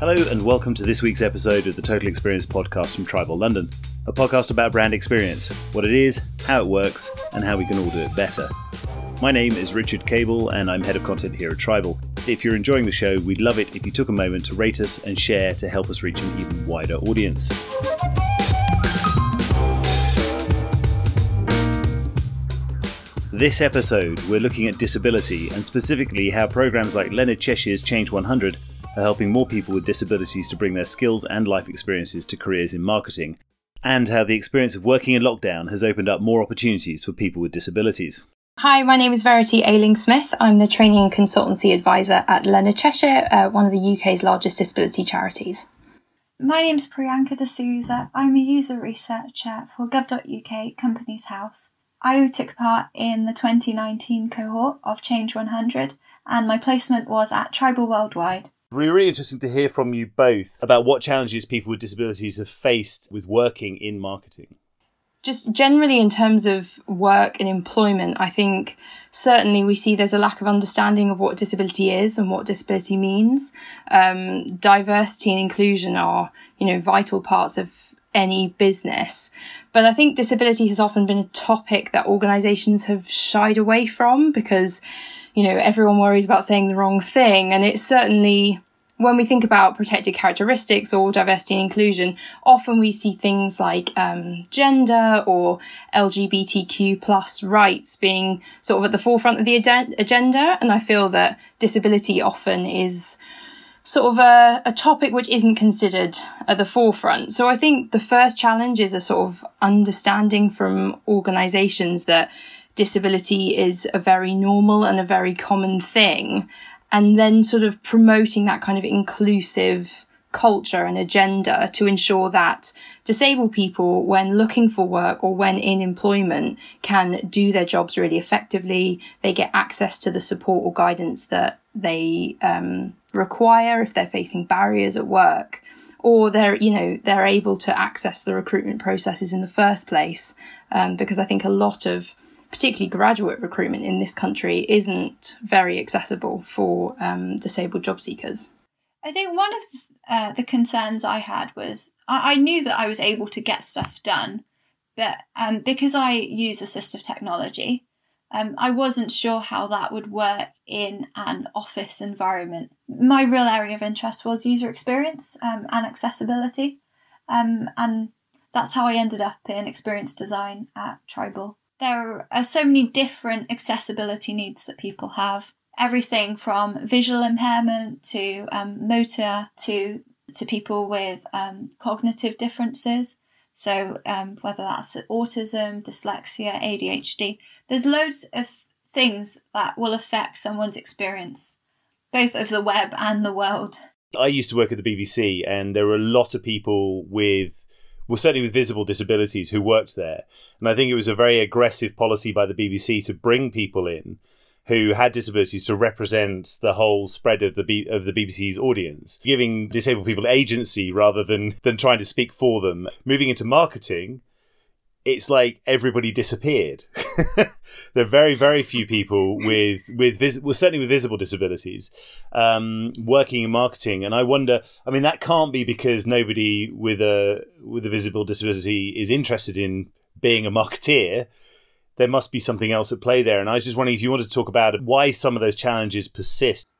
Hello, and welcome to this week's episode of the Total Experience podcast from Tribal London, a podcast about brand experience, what it is, how it works, and how we can all do it better. My name is Richard Cable, and I'm head of content here at Tribal. If you're enjoying the show, we'd love it if you took a moment to rate us and share to help us reach an even wider audience. This episode, we're looking at disability and specifically how programs like Leonard Cheshire's Change 100 are helping more people with disabilities to bring their skills and life experiences to careers in marketing, and how the experience of working in lockdown has opened up more opportunities for people with disabilities. Hi, my name is Verity Ayling-Smith. I'm the training and consultancy advisor at Leonard Cheshire, uh, one of the UK's largest disability charities. My name is Priyanca Desouza. I'm a user researcher for gov.uk Companies House. I took part in the 2019 cohort of Change 100 and my placement was at Tribal Worldwide. It'd be really interesting to hear from you both about what challenges people with disabilities have faced with working in marketing. Just generally, in terms of work and employment, I think certainly we see there's a lack of understanding of what disability is and what disability means. Um, diversity and inclusion are, you know, vital parts of any business. But I think disability has often been a topic that organizations have shied away from because you know, everyone worries about saying the wrong thing. And it's certainly, when we think about protected characteristics or diversity and inclusion, often we see things like um, gender or LGBTQ plus rights being sort of at the forefront of the agenda. And I feel that disability often is sort of a, a topic which isn't considered at the forefront. So I think the first challenge is a sort of understanding from organizations that disability is a very normal and a very common thing. And then sort of promoting that kind of inclusive culture and agenda to ensure that disabled people, when looking for work or when in employment, can do their jobs really effectively. They get access to the support or guidance that they um, require if they're facing barriers at work. Or they're, you know, they're able to access the recruitment processes in the first place. Um, because I think a lot of particularly graduate recruitment in this country isn't very accessible for um, disabled job seekers. I think one of uh, the concerns I had was I-, I, knew that I was able to get stuff done, but um, because I use assistive technology, um, I wasn't sure how that would work in an office environment. My real area of interest was user experience um, and accessibility, um, and that's how I ended up in experience design at Tribal there are so many different accessibility needs that people have. Everything from visual impairment to um, motor to to people with um, cognitive differences. So um, whether that's autism, dyslexia, ADHD, there's loads of things that will affect someone's experience, both of the web and the world. I used to work at the BBC, and there were a lot of people with well, certainly with visible disabilities who worked there. And I think it was a very aggressive policy by the BBC to bring people in who had disabilities to represent the whole spread of the B- of the BBC's audience, giving disabled people agency rather than than trying to speak for them. Moving into marketing, it's like everybody disappeared. there are very, very few people with with vis- well, certainly with visible disabilities um, working in marketing, and I wonder. I mean, that can't be because nobody with a with a visible disability is interested in being a marketeer. There must be something else at play there, and I was just wondering if you wanted to talk about why some of those challenges persist.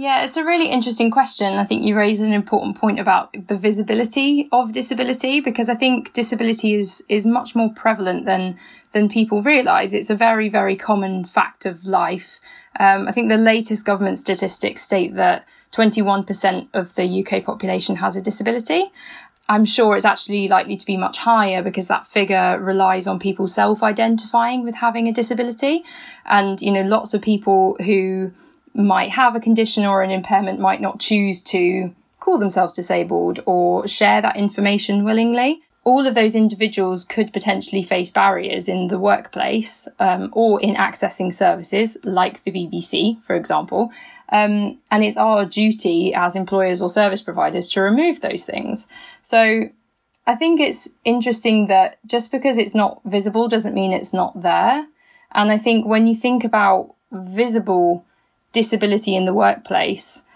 Yeah, it's a really interesting question. I think you raise an important point about the visibility of disability because I think disability is is much more prevalent than than people realise. It's a very very common fact of life. Um, I think the latest government statistics state that 21% of the UK population has a disability. I'm sure it's actually likely to be much higher because that figure relies on people self-identifying with having a disability, and you know lots of people who might have a condition or an impairment might not choose to call themselves disabled or share that information willingly. All of those individuals could potentially face barriers in the workplace um, or in accessing services like the BBC, for example. Um, and it's our duty as employers or service providers to remove those things. So I think it's interesting that just because it's not visible doesn't mean it's not there. And I think when you think about visible disability in the workplace,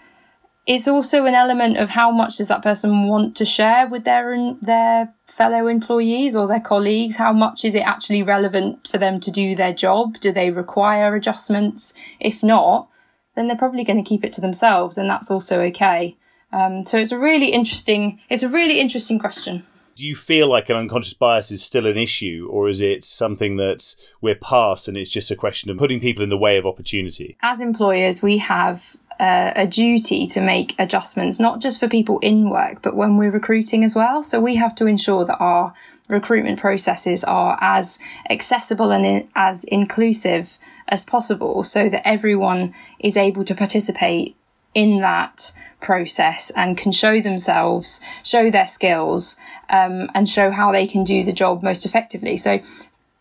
it's also an element of how much does that person want to share with their their fellow employees or their colleagues? How much is it actually relevant for them to do their job? Do they require adjustments? If not then they're probably going to keep it to themselves and that's also okay. Um, so it's a really interesting it's a really interesting question do you feel like an unconscious bias is still an issue or is it something that we're past and it's just a question of putting people in the way of opportunity as employers we have uh, a duty to make adjustments, not just for people in work, but when we're recruiting as well. So we have to ensure that our recruitment processes are as accessible and in, as inclusive as possible so that everyone is able to participate in that process and can show themselves, show their skills, um, and show how they can do the job most effectively. So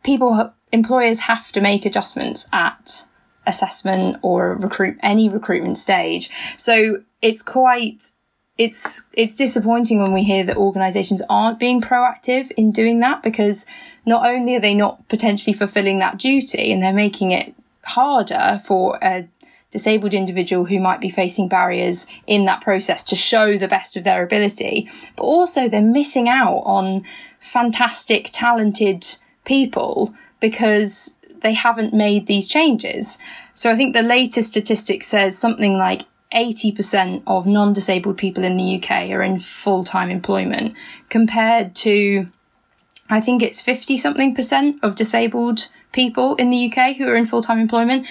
people, employers have to make adjustments at assessment or recruit any recruitment stage. So it's quite it's it's disappointing when we hear that organizations aren't being proactive in doing that because not only are they not potentially fulfilling that duty and they're making it harder for a disabled individual who might be facing barriers in that process to show the best of their ability, but also they're missing out on fantastic, talented people because they haven't made these changes. So I think the latest statistic says something like 80% of non disabled people in the UK are in full time employment compared to, I think it's 50 something percent of disabled people in the UK who are in full time employment.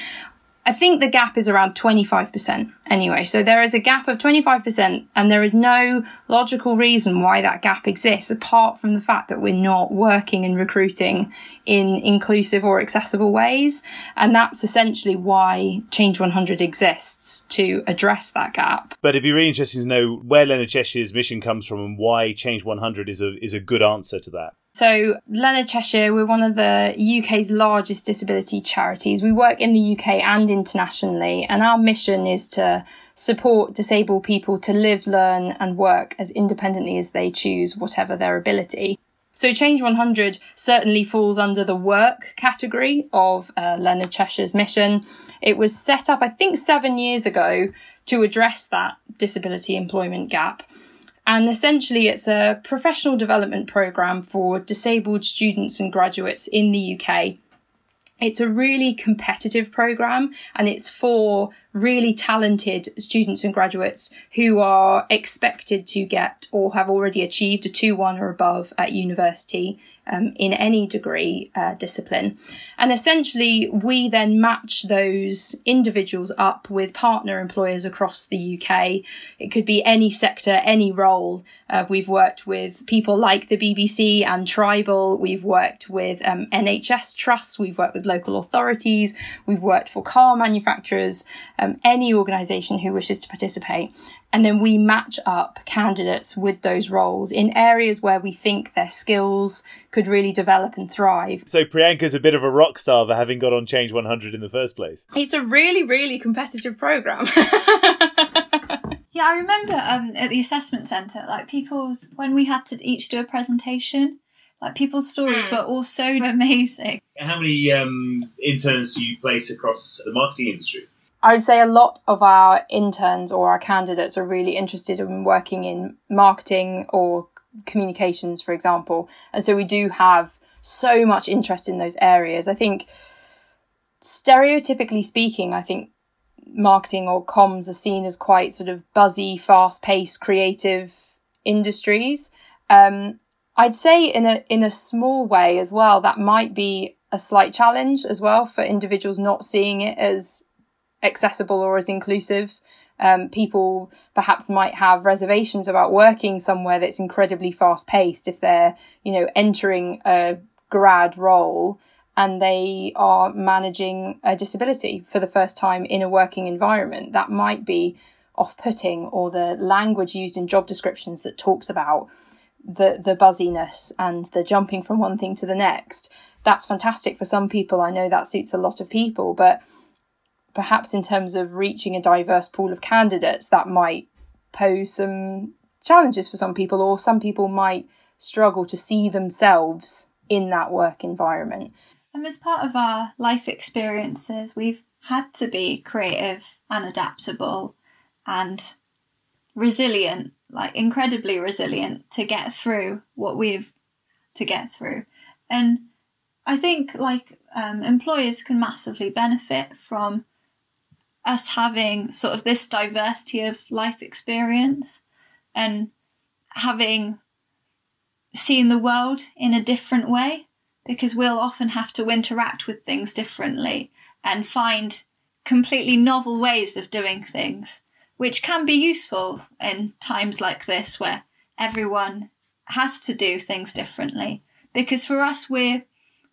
I think the gap is around 25% anyway. So there is a gap of 25% and there is no logical reason why that gap exists apart from the fact that we're not working and recruiting in inclusive or accessible ways. And that's essentially why Change 100 exists to address that gap. But it'd be really interesting to know where Leonard Cheshire's mission comes from and why Change 100 is a, is a good answer to that. So, Leonard Cheshire, we're one of the UK's largest disability charities. We work in the UK and internationally, and our mission is to support disabled people to live, learn, and work as independently as they choose, whatever their ability. So, Change 100 certainly falls under the work category of uh, Leonard Cheshire's mission. It was set up, I think, seven years ago to address that disability employment gap. And essentially, it's a professional development program for disabled students and graduates in the UK. It's a really competitive program and it's for really talented students and graduates who are expected to get or have already achieved a 2 1 or above at university um, in any degree uh, discipline. And essentially, we then match those individuals up with partner employers across the UK. It could be any sector, any role. Uh, we've worked with people like the BBC and Tribal. We've worked with um, NHS trusts. We've worked with local authorities. We've worked for car manufacturers, um, any organisation who wishes to participate. And then we match up candidates with those roles in areas where we think their skills could really develop and thrive. So Priyanca's a bit of a rock star for having got on Change 100 in the first place. It's a really, really competitive program. yeah, I remember um, at the assessment centre, like people's, when we had to each do a presentation, like people's stories mm. were all so amazing. How many um, interns do you place across the marketing industry? I would say a lot of our interns or our candidates are really interested in working in marketing or communications, for example. And so we do have so much interest in those areas. I think, stereotypically speaking, I think marketing or comms are seen as quite sort of buzzy, fast paced, creative industries. Um, I'd say in a in a small way as well, that might be a slight challenge as well for individuals not seeing it as accessible or as inclusive. Um, people perhaps might have reservations about working somewhere that's incredibly fast paced if they're, you know, entering a grad role and they are managing a disability for the first time in a working environment. That might be off putting or the language used in job descriptions that talks about the, the buzziness and the jumping from one thing to the next. That's fantastic for some people. I know that suits a lot of people, but perhaps in terms of reaching a diverse pool of candidates, that might pose some challenges for some people, or some people might struggle to see themselves in that work environment. And as part of our life experiences, we've had to be creative and adaptable and resilient, like incredibly resilient to get through what we've to get through. And I think like um, employers can massively benefit from us having sort of this diversity of life experience and having seen the world in a different way because we'll often have to interact with things differently and find completely novel ways of doing things, which can be useful in times like this where everyone has to do things differently. Because for us, we're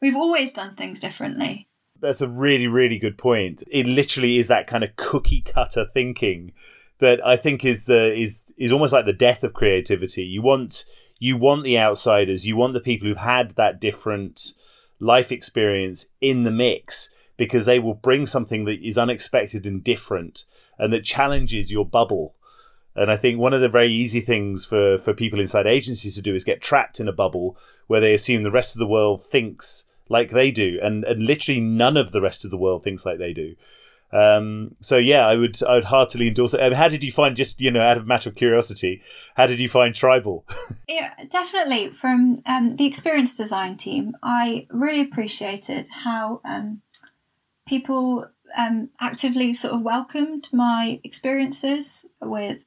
we've always done things differently. That's a really, really good point. It literally is that kind of cookie cutter thinking that I think is the is is almost like the death of creativity. You want you want the outsiders, you want the people who've had that different life experience in the mix because they will bring something that is unexpected and different and that challenges your bubble. And I think one of the very easy things for, for people inside agencies to do is get trapped in a bubble where they assume the rest of the world thinks like they do, and, and literally none of the rest of the world thinks like they do. Um, so yeah, I would I would heartily endorse it. How did you find just you know out of matter of curiosity? How did you find Tribal? yeah, definitely from um, the experience design team. I really appreciated how um, people um, actively sort of welcomed my experiences with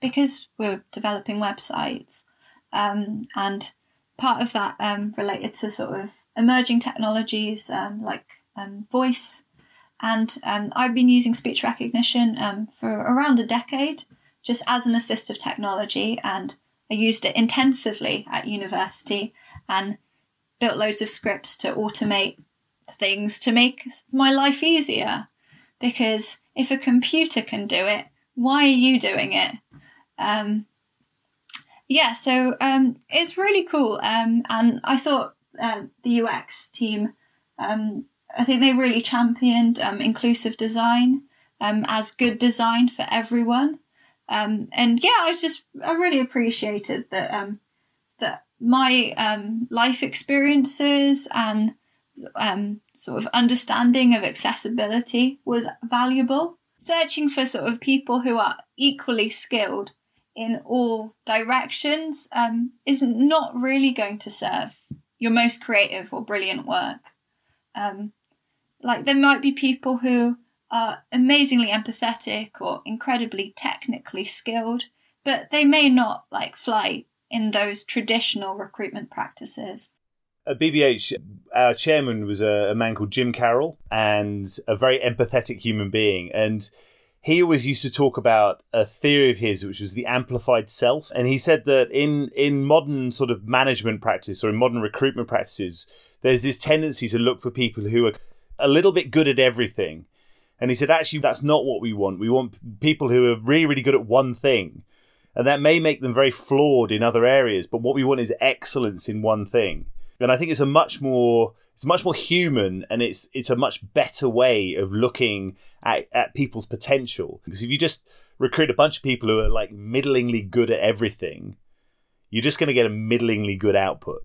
because we're developing websites, um, and part of that um, related to sort of emerging technologies um, like voice and um, I've been using speech recognition um, for around a decade, just as an assistive technology, and I used it intensively at university and built loads of scripts to automate things to make my life easier. Because if a computer can do it, why are you doing it? Um, yeah, so um, it's really cool, um, and I thought uh, the UX team um, I think they really championed um, inclusive design um, as good design for everyone. Um, and yeah, I just I really appreciated that um, that my life experiences and sort of understanding of accessibility was valuable. Searching for sort of people who are equally skilled in all directions um, is not really going to serve your most creative or brilliant work. Um, like there might be people who are amazingly empathetic or incredibly technically skilled, but they may not like fly in those traditional recruitment practices. At BBH, our chairman was a, a, man called Jim Carroll and a very empathetic human being. And he always used to talk about a theory of his, which was the amplified self. And he said that in, in modern sort of management practice or in modern recruitment practices, there's this tendency to look for people who are a little bit good at everything. And he said, actually, that's not what we want. We want people who are really, really good at one thing. And that may make them very flawed in other areas, but what we want is excellence in one thing. And I think it's a much more it's much more human and it's it's a much better way of looking at, at people's potential. Because if you just recruit a bunch of people who are like middlingly good at everything, you're just going to get a middlingly good output.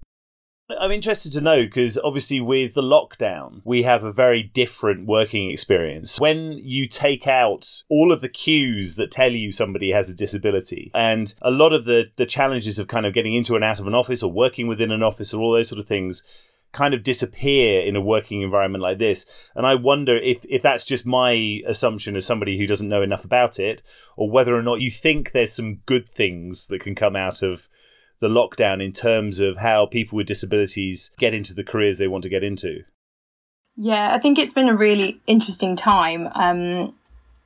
I'm interested to know because obviously, with the lockdown, we have a very different working experience. When you take out all of the cues that tell you somebody has a disability, and a lot of the, the challenges of kind of getting into and out of an office or working within an office or all those sort of things kind of disappear in a working environment like this. And I wonder if, if that's just my assumption as somebody who doesn't know enough about it, or whether or not you think there's some good things that can come out of the lockdown in terms of how people with disabilities get into the careers they want to get into? Yeah, I think it's been a really interesting time. Um,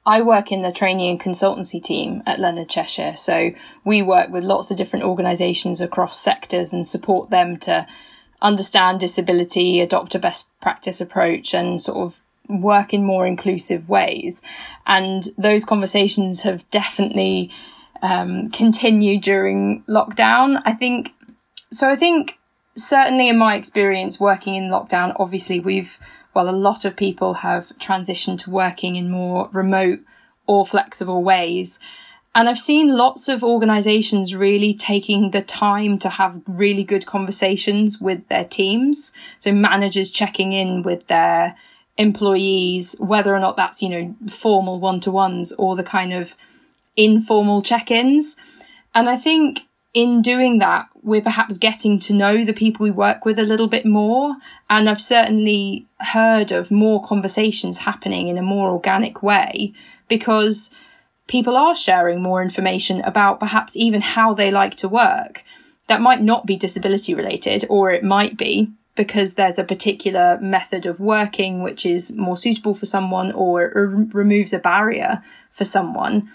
I work in the training and consultancy team at Leonard Cheshire. So we work with lots of different organisations across sectors and support them to understand disability, adopt a best practice approach, and sort of work in more inclusive ways. And those conversations have definitely um, continue during lockdown. I think so. I think certainly in my experience working in lockdown, obviously we've well, a lot of people have transitioned to working in more remote or flexible ways. And I've seen lots of organizations really taking the time to have really good conversations with their teams. So managers checking in with their employees, whether or not that's, you know, formal one to ones or the kind of informal check ins. And I think in doing that, we're perhaps getting to know the people we work with a little bit more. And I've certainly heard of more conversations happening in a more organic way because people are sharing more information about perhaps even how they like to work. That might not be disability related, or it might be because there's a particular method of working which is more suitable for someone or removes a barrier for someone.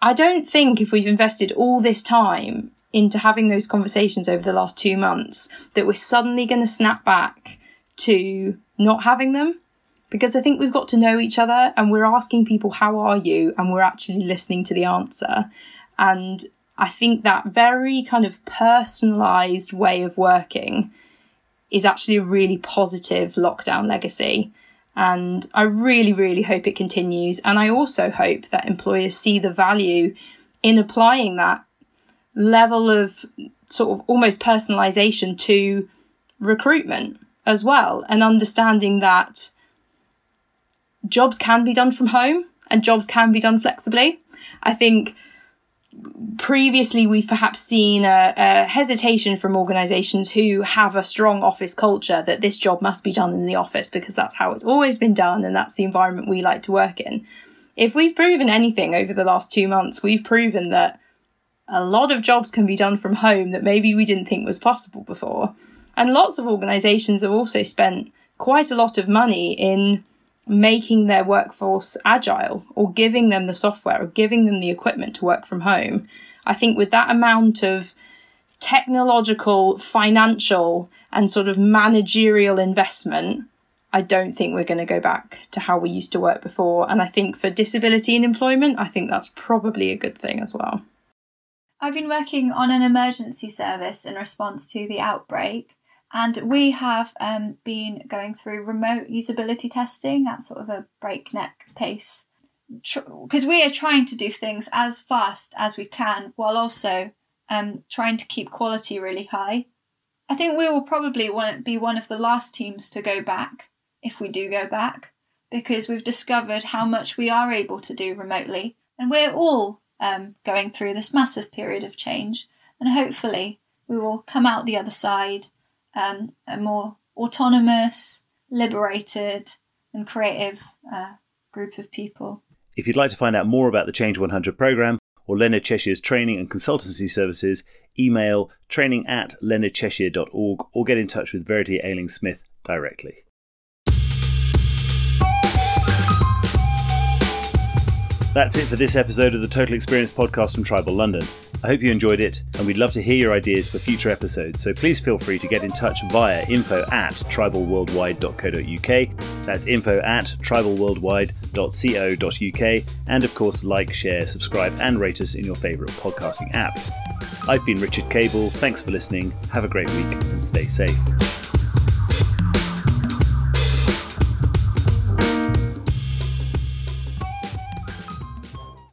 I don't think if we've invested all this time into having those conversations over the last two months that we're suddenly going to snap back to not having them. Because I think we've got to know each other and we're asking people, How are you? And we're actually listening to the answer. And I think that very kind of personalized way of working is actually a really positive lockdown legacy. And I really, really hope it continues. And I also hope that employers see the value in applying that level of sort of almost personalization to recruitment as well and understanding that jobs can be done from home and jobs can be done flexibly. I think previously we've perhaps seen a, a, hesitation from organizations who have a strong office culture that this job must be done in the office because that's how it's always been done and that's the environment we like to work in. If we've proven anything over the last two months, we've proven that a lot of jobs can be done from home that maybe we didn't think was possible before. And lots of organizations have also spent quite a lot of money in making their workforce agile or giving them the software or giving them the equipment to work from home. I think with that amount of technological, financial, and sort of managerial investment, I don't think we're going to go back to how we used to work before. And I think for disability and employment, I think that's probably a good thing as well. I've been working on an emergency service in response to the outbreak. And we have um, been going through remote usability testing at sort of a breakneck pace. Because we are trying to do things as fast as we can while also um, trying to keep quality really high. I think we will probably want be one of the last teams to go back if we do go back because we've discovered how much we are able to do remotely. And we're all um, going through this massive period of change. And hopefully we will come out the other side um, a more autonomous, liberated, and creative uh, group of people. If you'd like to find out more about the Change 100 programme or Leonard Cheshire's training and consultancy services, email training at leonardcheshire.org or get in touch with Verity Ayling-Smith directly. That's it for this episode of the Total Experience podcast from Tribal London. I hope you enjoyed it, and we'd love to hear your ideas for future episodes, so please feel free to get in touch via info at tribalworldwide.co.uk. That's info at tribalworldwide.co.uk, and of course, like, share, subscribe, and rate us in your favourite podcasting app. I've been Richard Cable, thanks for listening, have a great week, and stay safe.